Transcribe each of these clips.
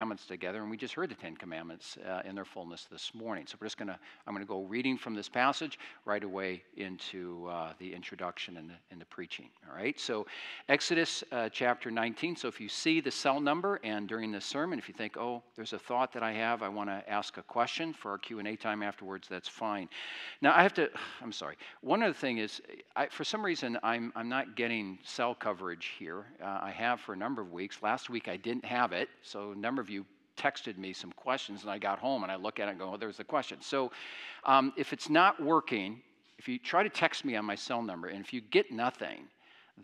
Commandments together, and we just heard the Ten Commandments uh, in their fullness this morning. So we're just going to, I'm going to go reading from this passage right away into uh, the introduction and the, and the, preaching. All right, so Exodus uh, chapter 19. So if you see the cell number, and during the sermon, if you think, oh, there's a thought that I have, I want to ask a question for our Q&A time afterwards, that's fine. Now I have to, I'm sorry. One other thing is, I, for some reason, I'm, I'm not getting cell coverage here. Uh, I have for a number of weeks. Last week I didn't have it, so a number of of you texted me some questions, and I got home and I look at it and go, oh, there's the question. So um, if it's not working, if you try to text me on my cell number, and if you get nothing,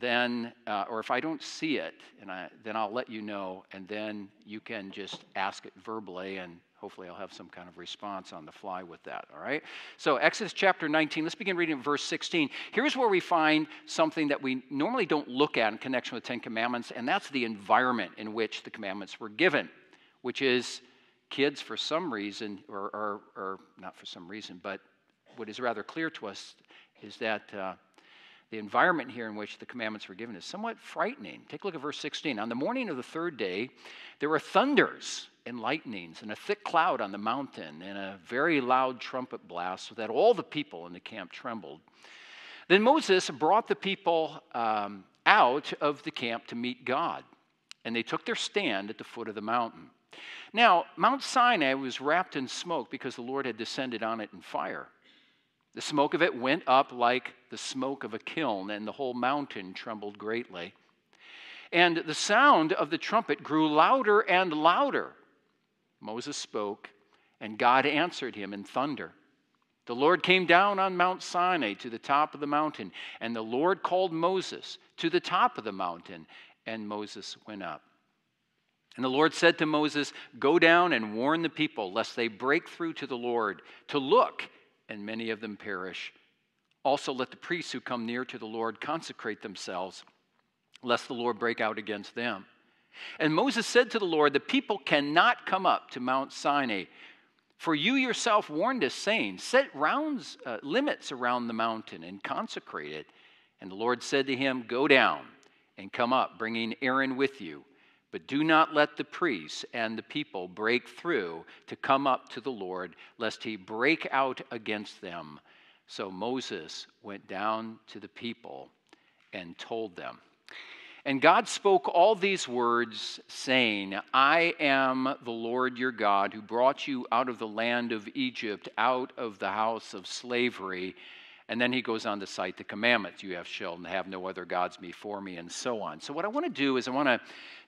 then, uh, or if I don't see it, and I, then I'll let you know, and then you can just ask it verbally, and hopefully I'll have some kind of response on the fly with that, all right? So, Exodus chapter 19, let's begin reading verse 16. Here's where we find something that we normally don't look at in connection with the Ten Commandments, and that's the environment in which the commandments were given which is kids, for some reason, or, or, or not for some reason, but what is rather clear to us is that uh, the environment here in which the commandments were given is somewhat frightening. Take a look at verse 16. On the morning of the third day, there were thunders and lightnings and a thick cloud on the mountain and a very loud trumpet blast so that all the people in the camp trembled. Then Moses brought the people um, out of the camp to meet God, and they took their stand at the foot of the mountain. Now, Mount Sinai was wrapped in smoke because the Lord had descended on it in fire. The smoke of it went up like the smoke of a kiln, and the whole mountain trembled greatly. And the sound of the trumpet grew louder and louder. Moses spoke, and God answered him in thunder. The Lord came down on Mount Sinai to the top of the mountain, and the Lord called Moses to the top of the mountain, and Moses went up. And the Lord said to Moses, Go down and warn the people, lest they break through to the Lord to look, and many of them perish. Also, let the priests who come near to the Lord consecrate themselves, lest the Lord break out against them. And Moses said to the Lord, The people cannot come up to Mount Sinai, for you yourself warned us, saying, Set rounds, uh, limits around the mountain and consecrate it. And the Lord said to him, Go down and come up, bringing Aaron with you. But do not let the priests and the people break through to come up to the Lord, lest he break out against them. So Moses went down to the people and told them. And God spoke all these words, saying, I am the Lord your God who brought you out of the land of Egypt, out of the house of slavery. And then he goes on to cite the commandments. You have shall have no other gods before me, and so on. So, what I want to do is I want to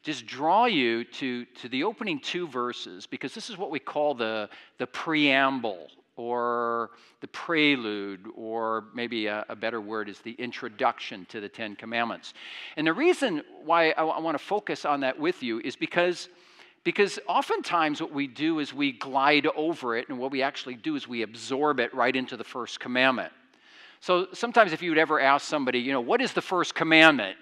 just draw you to, to the opening two verses, because this is what we call the, the preamble or the prelude, or maybe a, a, better word is the introduction to the Ten Commandments. And the reason why I, I want to focus on that with you is because. Because oftentimes, what we do is we glide over it, and what we actually do is we absorb it right into the first commandment. So sometimes if you would ever ask somebody, you know, what is the first commandment?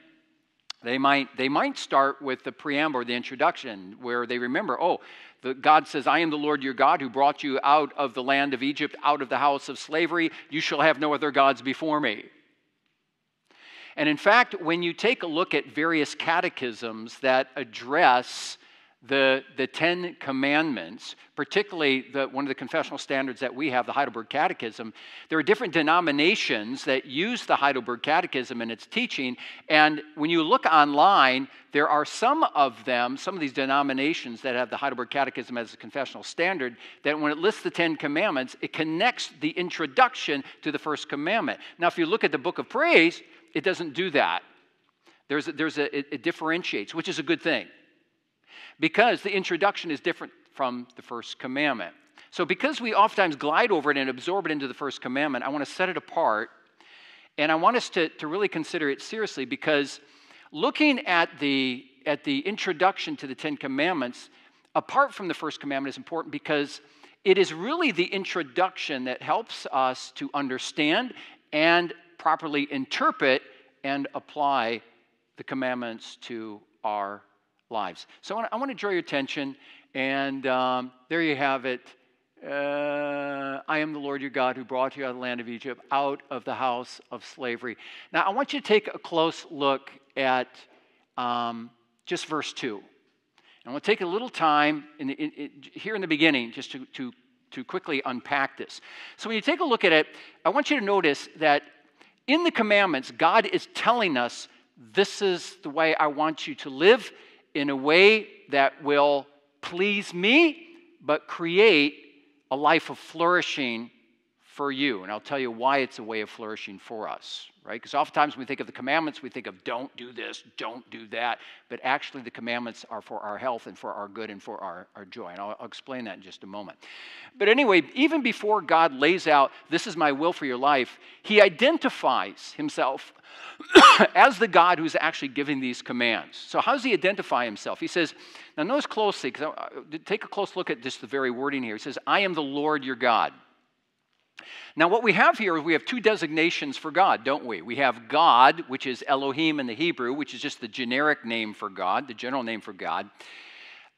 They might, they might start with the preamble or the introduction where they remember, oh, the, God says, I am the Lord your God who brought you out of the land of Egypt, out of the house of slavery. You shall have no other gods before me. And in fact, when you take a look at various catechisms that address the, the Ten Commandments, particularly the, one of the confessional standards that we have, the Heidelberg Catechism, there are different denominations that use the Heidelberg Catechism in its teaching. And when you look online, there are some of them, some of these denominations that have the Heidelberg Catechism as a confessional standard, that when it lists the Ten Commandments, it connects the introduction to the first commandment. Now, if you look at the book of praise, it doesn't do that. There's a, there's a, it, it differentiates, which is a good thing because the introduction is different from the first commandment. So, because we oftentimes glide over it and absorb it into the first commandment, I want to set it apart and I want us to, to really consider it seriously because looking at the, at the introduction to the Ten Commandments, apart from the first commandment, is important because it is really the introduction that helps us to understand and properly interpret and apply the commandments to our lives. So I want to draw your attention, and um, there you have it. Uh, I am the Lord your God who brought you out of the land of Egypt, out of the house of slavery. Now, I want you to take a close look at um, just verse 2. And we'll take a little time in the, in, in, here in the beginning just to, to, to quickly unpack this. So when you take a look at it, I want you to notice that in the commandments, God is telling us this is the way I want you to live in a way that will please me, but create a life of flourishing for you. And I'll tell you why it's a way of flourishing for us, right? Because oftentimes when we think of the commandments, we think of don't do this, don't do that. But actually, the commandments are for our health and for our good and for our, our joy. And I'll, I'll explain that in just a moment. But anyway, even before God lays out, this is my will for your life, he identifies himself as the God who's actually giving these commands. So, how does he identify himself? He says, now notice closely, because take a close look at just the very wording here. He says, I am the Lord your God. Now, what we have here is we have two designations for God, don't we? We have God, which is Elohim in the Hebrew, which is just the generic name for God, the general name for God.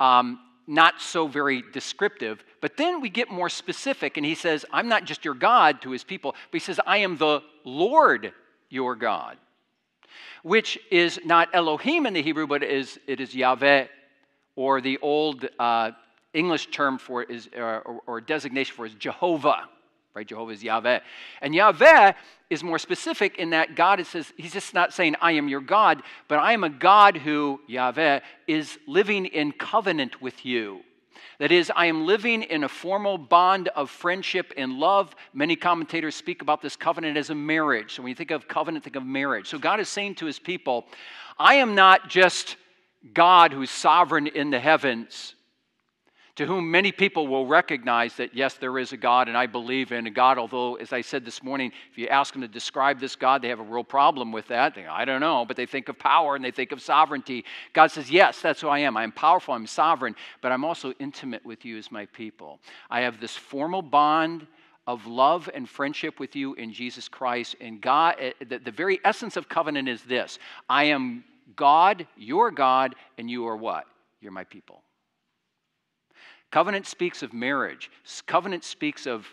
Um, not so very descriptive. But then we get more specific, and he says, I'm not just your God to his people, but he says, I am the Lord your God, which is not Elohim in the Hebrew, but it is, it is Yahweh, or the old uh, English term for it is, uh, or, or designation for it is Jehovah right? Jehovah is Yahweh. And Yahweh is more specific in that God it says, He's just not saying, I am your God, but I am a God who, Yahweh, is living in covenant with you. That is, I am living in a formal bond of friendship and love. Many commentators speak about this covenant as a marriage. So when you think of covenant, think of marriage. So God is saying to his people, I am not just God who's sovereign in the heavens, to whom many people will recognize that, yes, there is a God and I believe in a God. Although, as I said this morning, if you ask them to describe this God, they have a real problem with that. They, I don't know, but they think of power and they think of sovereignty. God says, Yes, that's who I am. I am powerful, I'm sovereign, but I'm also intimate with you as my people. I have this formal bond of love and friendship with you in Jesus Christ. And God, eh, the, the very essence of covenant is this I am God, your God, and you are what? You're my people. Covenant speaks of marriage. Covenant speaks of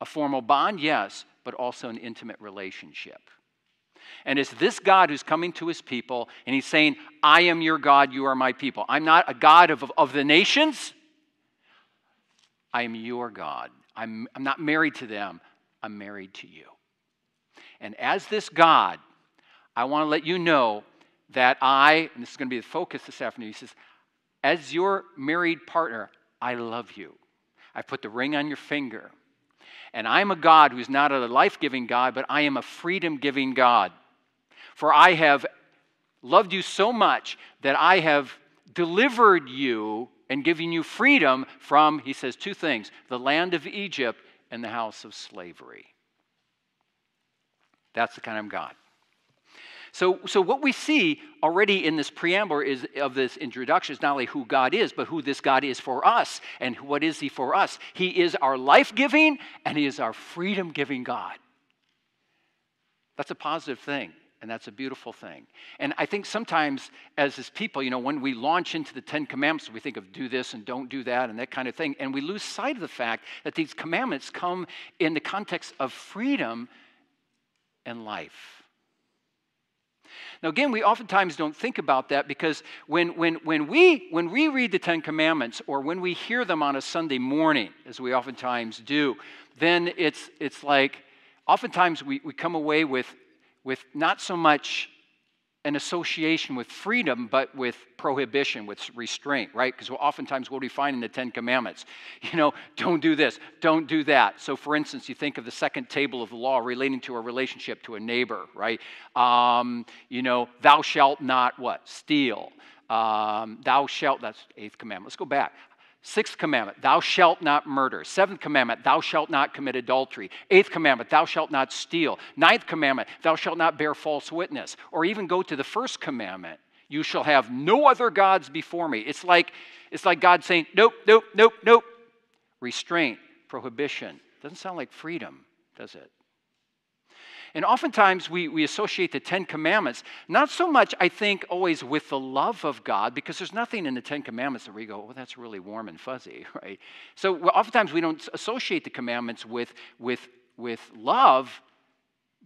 a formal bond, yes, but also an intimate relationship. And it's this God who's coming to his people, and he's saying, I am your God, you are my people. I'm not a God of, of the nations, I am your God. I'm, I'm not married to them, I'm married to you. And as this God, I want to let you know that I, and this is going to be the focus this afternoon, he says, as your married partner, I love you. I put the ring on your finger. And I'm a God who's not a life giving God, but I am a freedom giving God. For I have loved you so much that I have delivered you and given you freedom from, he says, two things the land of Egypt and the house of slavery. That's the kind of God. So, so what we see already in this preamble is, of this introduction is not only who God is, but who this God is for us. And what is He for us? He is our life giving and He is our freedom giving God. That's a positive thing. And that's a beautiful thing. And I think sometimes, as His people, you know, when we launch into the Ten Commandments, we think of do this and don't do that and that kind of thing. And we lose sight of the fact that these commandments come in the context of freedom and life. Now, again, we oftentimes don't think about that because when, when, when, we, when we read the Ten Commandments or when we hear them on a Sunday morning, as we oftentimes do, then it's, it's like oftentimes we, we come away with, with not so much an association with freedom, but with prohibition, with restraint, right? Because oftentimes what do we find in the Ten Commandments? You know, don't do this, don't do that. So, for instance, you think of the second table of the law relating to a relationship to a neighbor, right? Um, you know, thou shalt not what? Steal. Um, thou shalt, that's eighth commandment. Let's go back. Sixth commandment, thou shalt not murder. Seventh commandment, thou shalt not commit adultery. Eighth commandment, thou shalt not steal. Ninth commandment, thou shalt not bear false witness. Or even go to the first commandment, you shall have no other gods before me. It's like, it's like God saying, nope, nope, nope, nope. Restraint, prohibition. Doesn't sound like freedom, does it? And oftentimes we, we associate the Ten Commandments, not so much, I think, always with the love of God, because there's nothing in the Ten Commandments that we go, oh, that's really warm and fuzzy, right? So oftentimes we don't associate the commandments with, with, with love,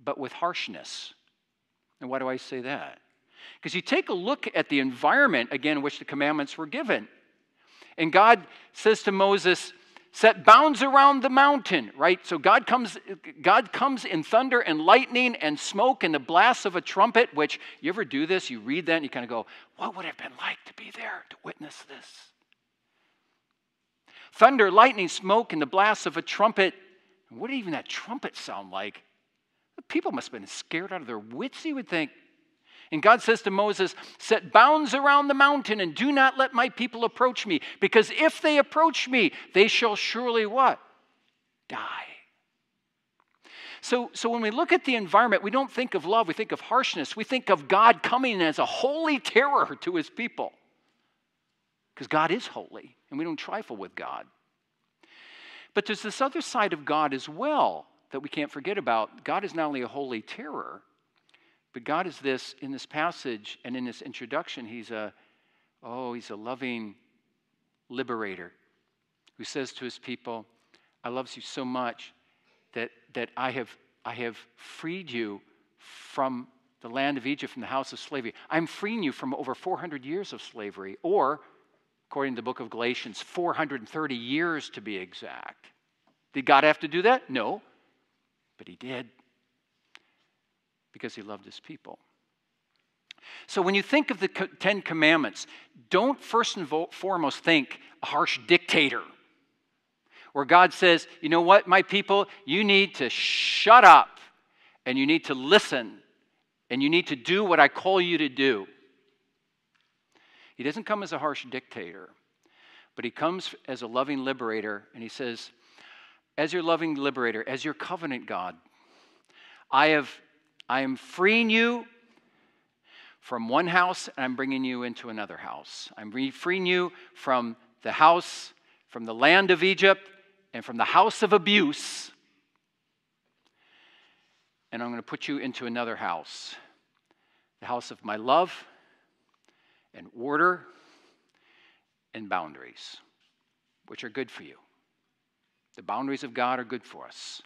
but with harshness. And why do I say that? Because you take a look at the environment, again, in which the commandments were given. And God says to Moses, set bounds around the mountain, right? So God comes, God comes in thunder and lightning and smoke and the blast of a trumpet, which you ever do this? You read that and you kind of go, what would it have been like to be there to witness this? Thunder, lightning, smoke, and the blast of a trumpet. What did even that trumpet sound like? The People must have been scared out of their wits, you would think. And God says to Moses, Set bounds around the mountain and do not let my people approach me, because if they approach me, they shall surely what? Die. So, so when we look at the environment, we don't think of love, we think of harshness. We think of God coming as a holy terror to his people. Because God is holy, and we don't trifle with God. But there's this other side of God as well that we can't forget about. God is not only a holy terror, but God is this in this passage and in this introduction, he's a oh, he's a loving liberator who says to his people, I love you so much that, that I, have, I have freed you from the land of Egypt, from the house of slavery. I'm freeing you from over 400 years of slavery, or, according to the book of Galatians, 430 years to be exact. Did God have to do that? No, but He did because he loved his people. So when you think of the Ten Commandments, don't first and foremost think a harsh dictator where God says, you know what, my people, you need to shut up and you need to listen and you need to do what I call you to do. He doesn't come as a harsh dictator, but he comes as a loving liberator and he says, as your loving liberator, as your covenant God, I have I am freeing you from one house and I'm bringing you into another house. I'm freeing you from the house, from the land of Egypt, and from the house of abuse. And I'm going to put you into another house the house of my love and order and boundaries, which are good for you. The boundaries of God are good for us.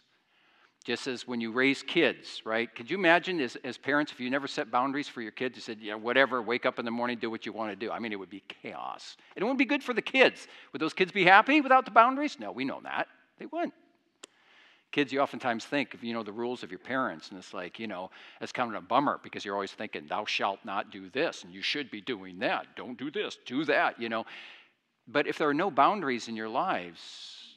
Just as when you raise kids, right? Could you imagine as, as parents if you never set boundaries for your kids? You said, yeah, whatever, wake up in the morning, do what you want to do. I mean, it would be chaos. And it wouldn't be good for the kids. Would those kids be happy without the boundaries? No, we know that. They wouldn't. Kids, you oftentimes think of, you know, the rules of your parents, and it's like, you know, it's kind of a bummer because you're always thinking, thou shalt not do this, and you should be doing that. Don't do this, do that, you know. But if there are no boundaries in your lives,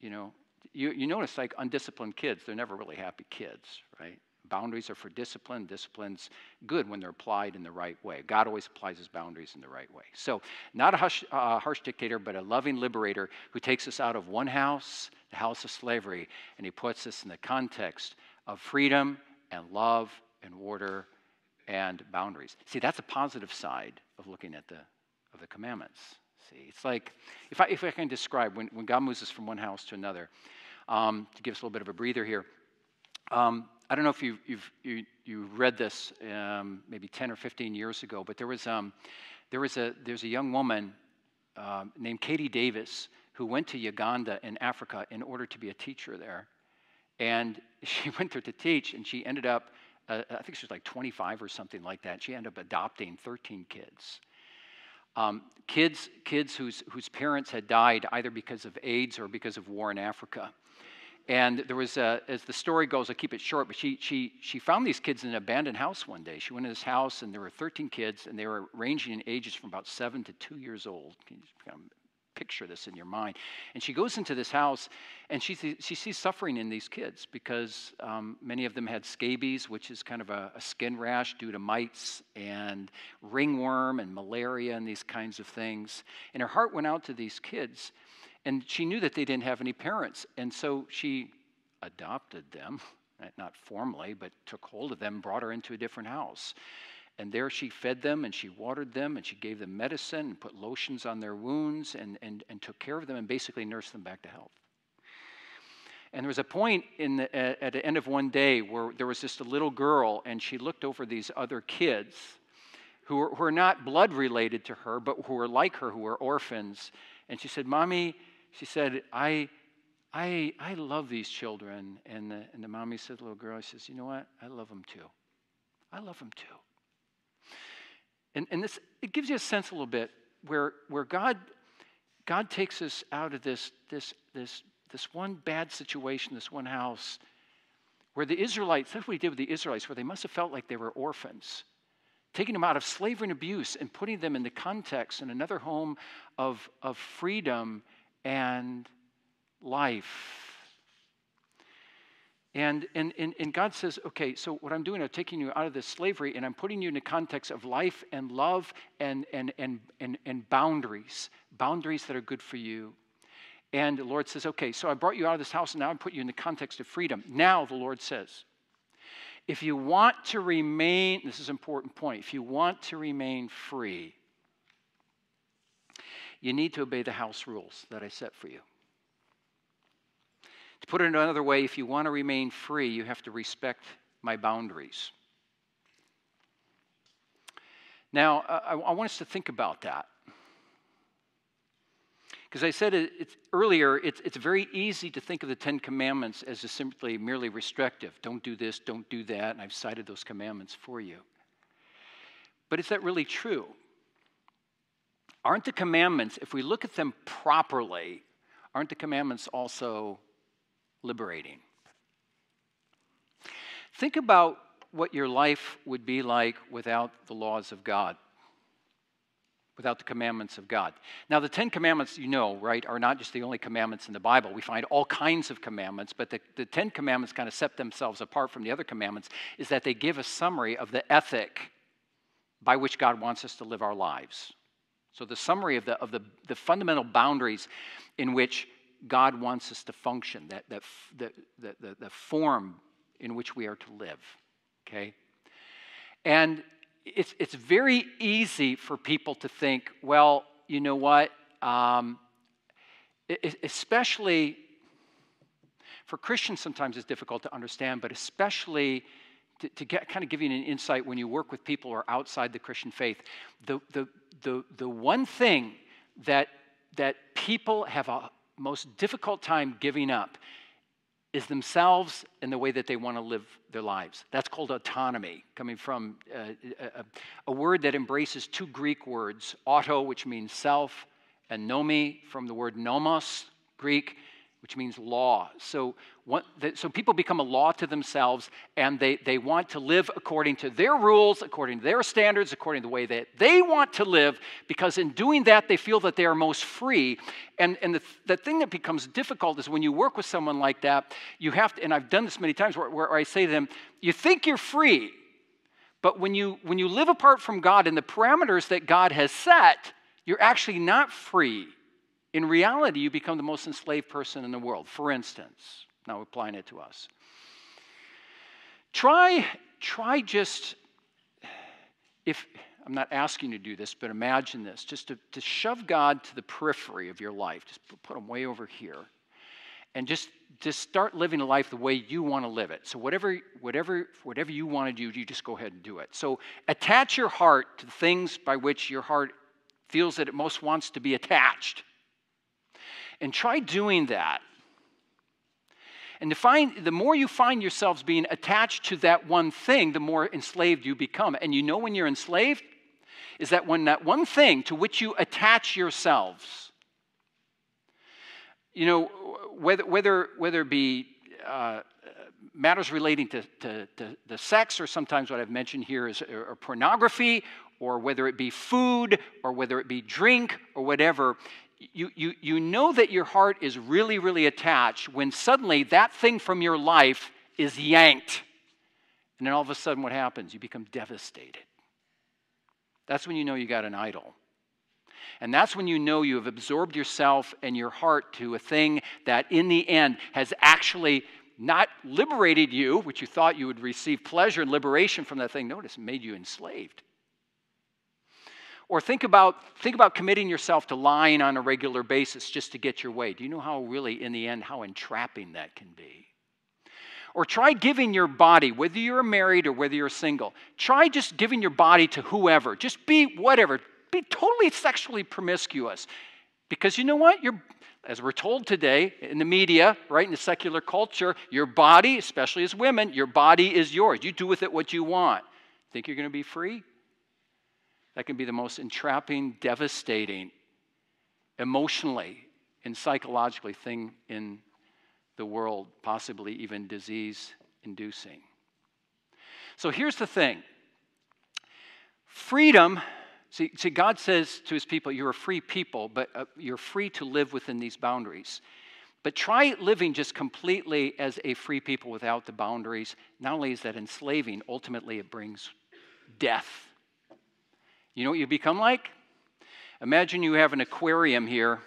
you know, you, you notice like undisciplined kids, they're never really happy kids, right? Boundaries are for discipline. Discipline's good when they're applied in the right way. God always applies his boundaries in the right way. So, not a harsh, uh, harsh dictator, but a loving liberator who takes us out of one house, the house of slavery, and he puts us in the context of freedom and love and order and boundaries. See, that's a positive side of looking at the, of the commandments. See, it's like, if I, if I can describe, when, when God moves us from one house to another, um, to give us a little bit of a breather here. Um, I don't know if you've, you've you, you read this um, maybe 10 or 15 years ago, but there was, um, there was a, there's a young woman uh, named Katie Davis who went to Uganda in Africa in order to be a teacher there. And she went there to teach, and she ended up, uh, I think she was like 25 or something like that. She ended up adopting 13 kids. Um, kids kids whose, whose parents had died either because of AIDS or because of war in Africa. And there was, a, as the story goes, I'll keep it short, but she, she, she found these kids in an abandoned house one day. She went in this house, and there were 13 kids, and they were ranging in ages from about seven to two years old. Can you kind of picture this in your mind? And she goes into this house, and she, she sees suffering in these kids because um, many of them had scabies, which is kind of a, a skin rash due to mites, and ringworm, and malaria, and these kinds of things. And her heart went out to these kids. And she knew that they didn't have any parents. And so she adopted them, not formally, but took hold of them, brought her into a different house. And there she fed them and she watered them and she gave them medicine and put lotions on their wounds and, and, and took care of them and basically nursed them back to health. And there was a point in the, at the end of one day where there was just a little girl and she looked over these other kids who were, who were not blood related to her, but who were like her, who were orphans. And she said, Mommy, she said, I, I, I love these children. And the, and the mommy said, little girl, she says, you know what? I love them too. I love them too. And, and this, it gives you a sense a little bit where, where God God takes us out of this, this, this, this one bad situation, this one house, where the Israelites, that's what he did with the Israelites, where they must have felt like they were orphans. Taking them out of slavery and abuse and putting them in the context in another home of, of freedom and life. And, and, and, and God says, okay, so what I'm doing, I'm taking you out of this slavery and I'm putting you in the context of life and love and, and, and, and, and boundaries, boundaries that are good for you. And the Lord says, okay, so I brought you out of this house and now I'm putting you in the context of freedom. Now the Lord says, if you want to remain, this is an important point, if you want to remain free, you need to obey the house rules that I set for you. To put it another way, if you want to remain free, you have to respect my boundaries. Now, I, I want us to think about that. Because I said it, it's, earlier, it's, it's very easy to think of the Ten Commandments as simply merely restrictive. Don't do this, don't do that, and I've cited those commandments for you. But is that really true? Aren't the commandments, if we look at them properly, aren't the commandments also liberating. Think about what your life would be like without the laws of God, without the commandments of God. Now, the Ten Commandments, you know, right, are not just the only commandments in the Bible. We find all kinds of commandments, but the, the Ten Commandments kind of set themselves apart from the other commandments, is that they give a summary of the ethic by which God wants us to live our lives. So, the summary of the, of the, the fundamental boundaries in which God wants us to function, that, that, the, the, the, form in which we are to live. Okay? And it's, it's very easy for people to think, well, you know what? Um, especially for Christians, sometimes it's difficult to understand, but especially to, to, get kind of give you an insight when you work with people who are outside the Christian faith. The, the, the, the one thing that, that people have a, most difficult time giving up is themselves and the way that they want to live their lives. That's called autonomy, coming from uh, a, a, word that embraces two Greek words auto, which means self, and nomi, from the word nomos, Greek, which means law. So, what, so people become a law to themselves and they, they want to live according to their rules, according to their standards, according to the way that they want to live, because in doing that, they feel that they are most free. And, and the, the thing that becomes difficult is when you work with someone like that, you have to, and I've done this many times where, where I say to them, you think you're free, but when you, when you live apart from God and the parameters that God has set, you're actually not free in reality, you become the most enslaved person in the world. For instance, now applying it to us. Try, try just, if I'm not asking you to do this, but imagine this just to, to shove God to the periphery of your life, just put him way over here, and just, just start living a life the way you want to live it. So, whatever, whatever, whatever you want to do, you just go ahead and do it. So, attach your heart to the things by which your heart feels that it most wants to be attached. And try doing that. And to find, the more you find yourselves being attached to that one thing, the more enslaved you become. And you know when you're enslaved? Is that when that one thing to which you attach yourselves, you know, whether, whether, whether it be uh, matters relating to, to, to, the sex, or sometimes what I've mentioned here is or pornography, or whether it be food, or whether it be drink, or whatever, you, you, you know that your heart is really, really attached when suddenly that thing from your life is yanked. And then all of a sudden, what happens? You become devastated. That's when you know you got an idol. And that's when you know you have absorbed yourself and your heart to a thing that in the end has actually not liberated you, which you thought you would receive pleasure and liberation from that thing. Notice, made you enslaved. Or think about, think about committing yourself to lying on a regular basis just to get your way. Do you know how, really, in the end, how entrapping that can be? Or try giving your body, whether you're married or whether you're single, try just giving your body to whoever. Just be whatever. Be totally sexually promiscuous. Because you know what? You're, as we're told today in the media, right, in the secular culture, your body, especially as women, your body is yours. You do with it what you want. Think you're going to be free? That can be the most entrapping, devastating emotionally and psychologically thing in the world, possibly even disease inducing. So here's the thing freedom, see, see, God says to his people, You're a free people, but uh, you're free to live within these boundaries. But try living just completely as a free people without the boundaries. Not only is that enslaving, ultimately it brings death. You know what you become like? Imagine you have an aquarium here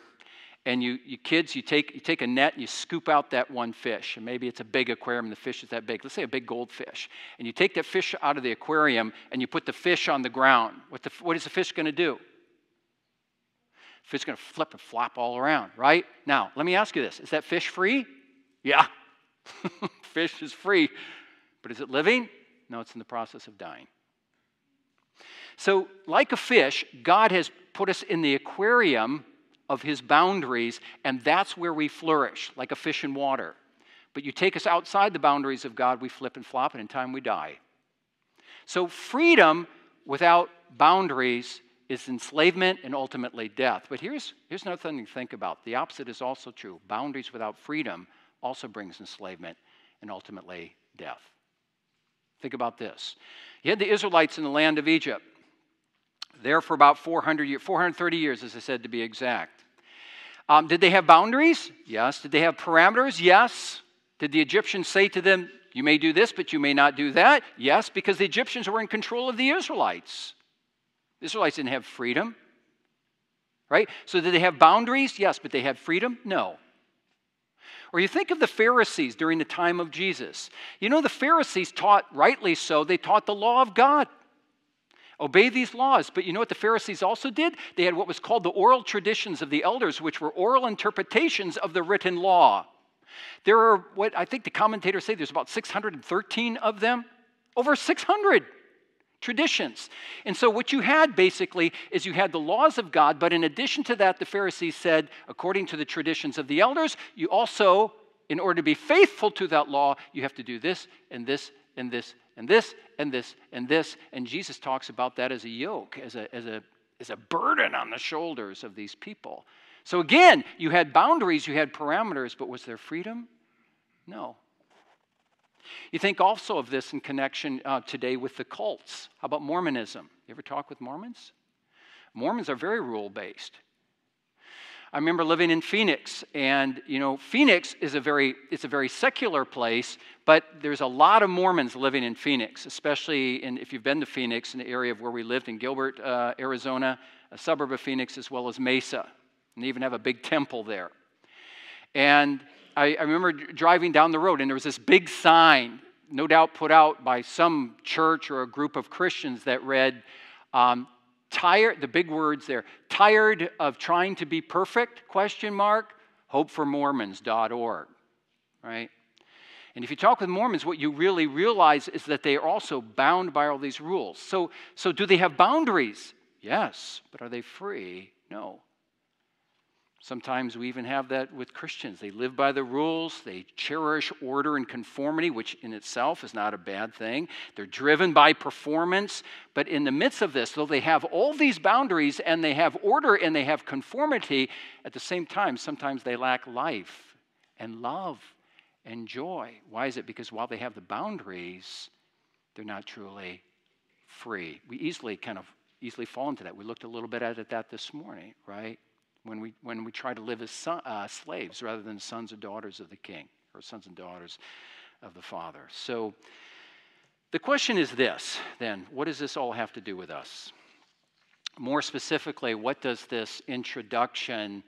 and you, you kids, you take, you take a net and you scoop out that one fish. And maybe it's a big aquarium and the fish is that big. Let's say a big goldfish. And you take that fish out of the aquarium and you put the fish on the ground. What, the, what is the fish going to do? The fish is going to flip and flop all around, right? Now, let me ask you this Is that fish free? Yeah. fish is free. But is it living? No, it's in the process of dying. So, like a fish, God has put us in the aquarium of his boundaries, and that's where we flourish, like a fish in water. But you take us outside the boundaries of God, we flip and flop, and in time we die. So, freedom without boundaries is enslavement and ultimately death. But here's, here's another thing to think about the opposite is also true. Boundaries without freedom also brings enslavement and ultimately death. Think about this. You had the Israelites in the land of Egypt there for about 400 years, 430 years, as I said, to be exact. Um, did they have boundaries? Yes. Did they have parameters? Yes. Did the Egyptians say to them, You may do this, but you may not do that? Yes, because the Egyptians were in control of the Israelites. The Israelites didn't have freedom. Right? So did they have boundaries? Yes, but they had freedom? No. Or you think of the Pharisees during the time of Jesus. You know, the Pharisees taught, rightly so, they taught the law of God. Obey these laws. But you know what the Pharisees also did? They had what was called the oral traditions of the elders, which were oral interpretations of the written law. There are what I think the commentators say there's about 613 of them. Over 600 traditions. And so, what you had basically is you had the laws of God, but in addition to that, the Pharisees said, according to the traditions of the elders, you also, in order to be faithful to that law, you have to do this and this and this and this and this and this. And Jesus talks about that as a yoke, as a, as a, as a burden on the shoulders of these people. So again, you had boundaries, you had parameters, but was there freedom? No. You think also of this in connection uh, today with the cults. How about Mormonism? You ever talk with Mormons? Mormons are very rule based. I remember living in Phoenix, and you know, Phoenix is a very it's a very secular place, but there's a lot of Mormons living in Phoenix, especially in, if you've been to Phoenix, in the area of where we lived in Gilbert, uh, Arizona, a suburb of Phoenix, as well as Mesa, and they even have a big temple there. And I, I remember driving down the road, and there was this big sign, no doubt put out by some church or a group of Christians that read. Um, tired the big words there tired of trying to be perfect question mark hopeformormons.org right? And if you talk with mormons what you really realize is that they are also bound by all these rules. So so do they have boundaries? Yes. But are they free? No Sometimes we even have that with Christians. They live by the rules, they cherish order and conformity, which in itself is not a bad thing. They're driven by performance. But in the midst of this, though they have all these boundaries and they have order and they have conformity, at the same time, sometimes they lack life and love and joy. Why is it? Because while they have the boundaries, they're not truly free. We easily kind of easily fall into that. We looked a little bit at that this morning, right? When we, when we try to live as son, uh, slaves rather than sons or daughters of the king or sons and daughters of the father. So the question is this then what does this all have to do with us? More specifically, what does this introduction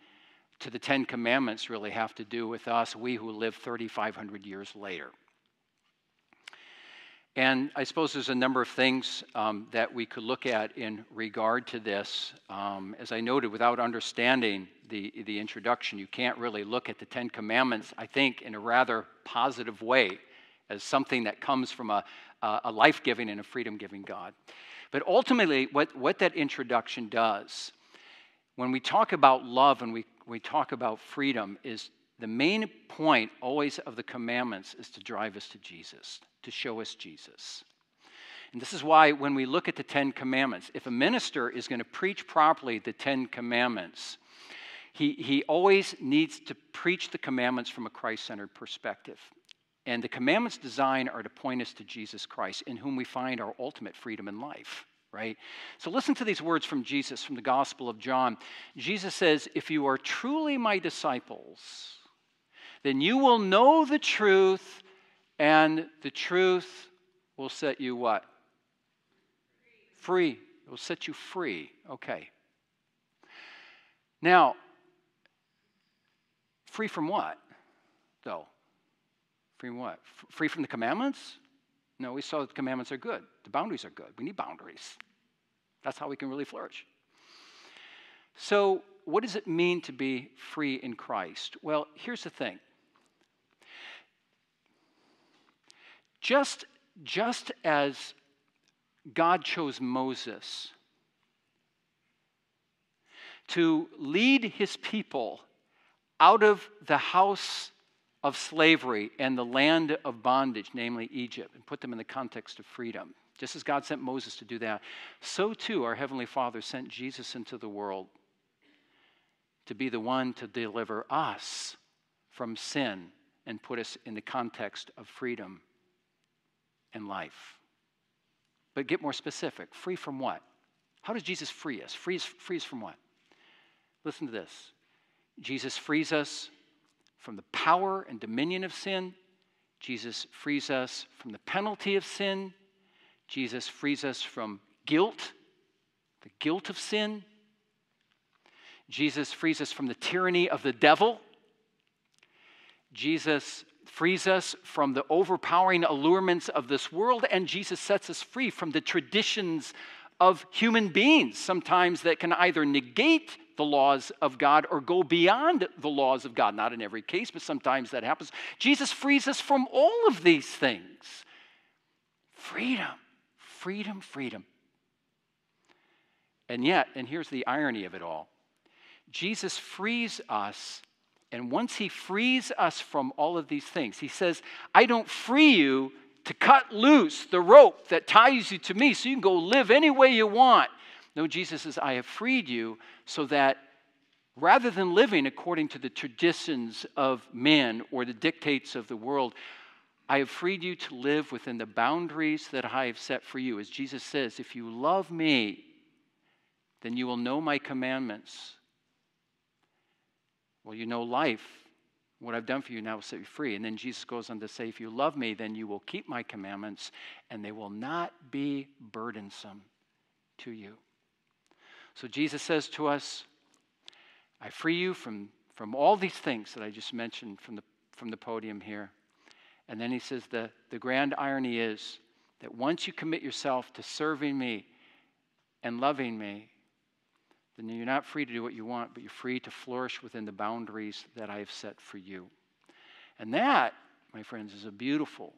to the Ten Commandments really have to do with us, we who live 3,500 years later? And I suppose there's a number of things um, that we could look at in regard to this. Um, as I noted, without understanding the, the introduction, you can't really look at the Ten Commandments, I think, in a rather positive way as something that comes from a, a life giving and a freedom giving God. But ultimately, what, what that introduction does, when we talk about love and we, we talk about freedom, is the main point always of the commandments is to drive us to Jesus to show us Jesus. And this is why, when we look at the Ten Commandments, if a minister is going to preach properly the Ten Commandments, he, he always needs to preach the commandments from a Christ centered perspective. And the commandments' design are to point us to Jesus Christ, in whom we find our ultimate freedom in life, right? So listen to these words from Jesus from the Gospel of John. Jesus says, If you are truly my disciples, then you will know the truth, and the truth will set you what? Free. It will set you free. Okay. Now, free from what, though? Free from what? F- free from the commandments? No, we saw that the commandments are good. The boundaries are good. We need boundaries. That's how we can really flourish. So, what does it mean to be free in Christ? Well, here's the thing. Just, just as God chose Moses to lead his people out of the house of slavery and the land of bondage, namely Egypt, and put them in the context of freedom. Just as God sent Moses to do that, so too our Heavenly Father sent Jesus into the world to be the one to deliver us from sin and put us in the context of freedom and life. But get more specific free from what? How does Jesus free us? Freeze, freeze from what? Listen to this Jesus frees us from the power and dominion of sin. Jesus frees us from the penalty of sin. Jesus frees us from guilt, the guilt of sin. Jesus frees us from the tyranny of the devil. Jesus frees us from the overpowering allurements of this world, and Jesus sets us free from the traditions of human beings, sometimes that can either negate the laws of God or go beyond the laws of God. Not in every case, but sometimes that happens. Jesus frees us from all of these things. Freedom, freedom, freedom. And yet, and here's the irony of it all Jesus frees us, and once He frees us from all of these things, He says, I don't free you to cut loose the rope that ties you to me so you can go live any way you want. No, Jesus says, I have freed you so that rather than living according to the traditions of men or the dictates of the world, I have freed you to live within the boundaries that I have set for you. As Jesus says, if you love me, then you will know my commandments. Well, you know life. What I've done for you now will set you free. And then Jesus goes on to say, If you love me, then you will keep my commandments, and they will not be burdensome to you. So Jesus says to us, I free you from, from all these things that I just mentioned from the, from the podium here. And then he says, the, the grand irony is that once you commit yourself to serving me and loving me, then you're not free to do what you want, but you're free to flourish within the boundaries that I have set for you. And that, my friends, is a beautiful,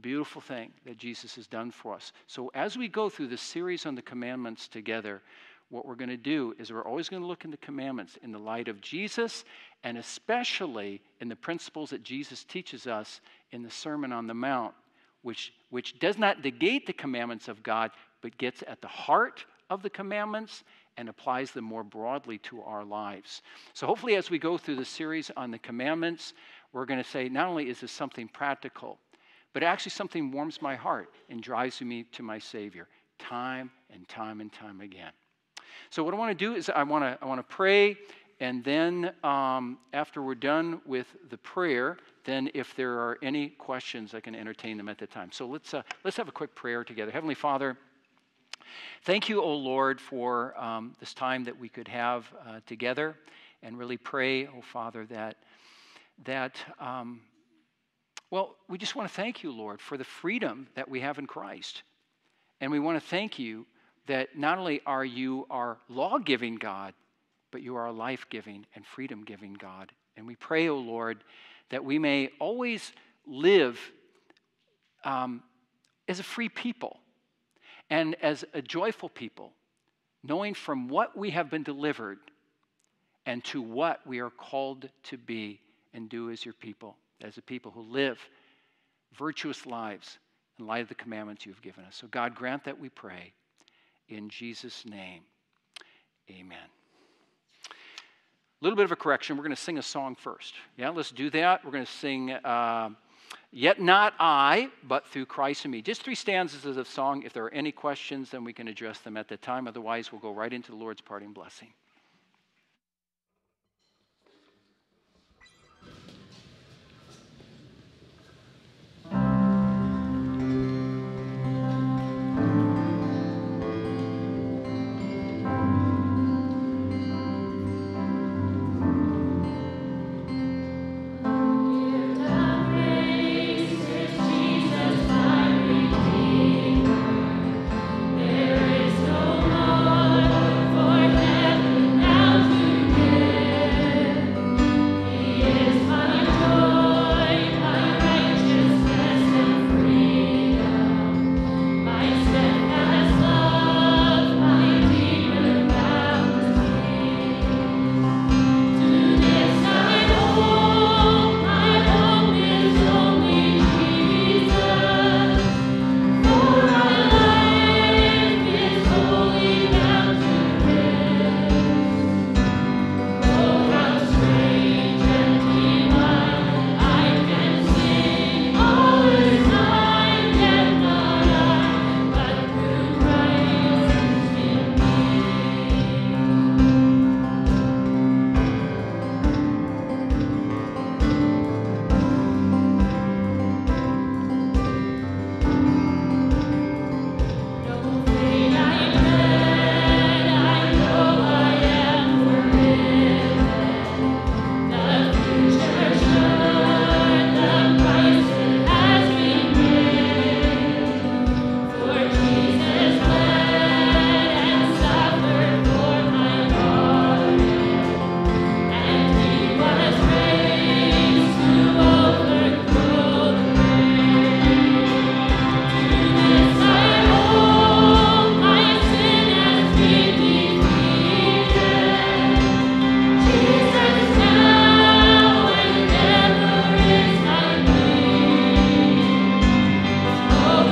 beautiful thing that Jesus has done for us. So as we go through this series on the commandments together, what we're going to do is we're always going to look in the commandments in the light of Jesus and especially in the principles that Jesus teaches us in the Sermon on the Mount, which, which does not negate the commandments of God, but gets at the heart of the commandments and applies them more broadly to our lives. So, hopefully, as we go through the series on the commandments, we're going to say not only is this something practical, but actually something warms my heart and drives me to my Savior time and time and time again. So, what I want to do is I want to, I want to pray, and then um, after we're done with the prayer, then if there are any questions, I can entertain them at the time. So, let's, uh, let's have a quick prayer together. Heavenly Father, thank you, O Lord, for um, this time that we could have uh, together, and really pray, O Father, that, that um, well, we just want to thank you, Lord, for the freedom that we have in Christ. And we want to thank you that not only are you our law giving God, but you are a life giving and freedom giving God. And we pray, O oh Lord, that we may always live um, as a free people and as a joyful people, knowing from what we have been delivered and to what we are called to be and do as your people, as a people who live virtuous lives in light of the commandments you've given us. So, God, grant that we pray. In Jesus' name, amen. A little bit of a correction. We're going to sing a song first. Yeah, let's do that. We're going to sing. Uh, Yet not I, but through Christ in me. Just three stanzas of the song. If there are any questions, then we can address them at the time. Otherwise, we'll go right into the Lord's parting blessing.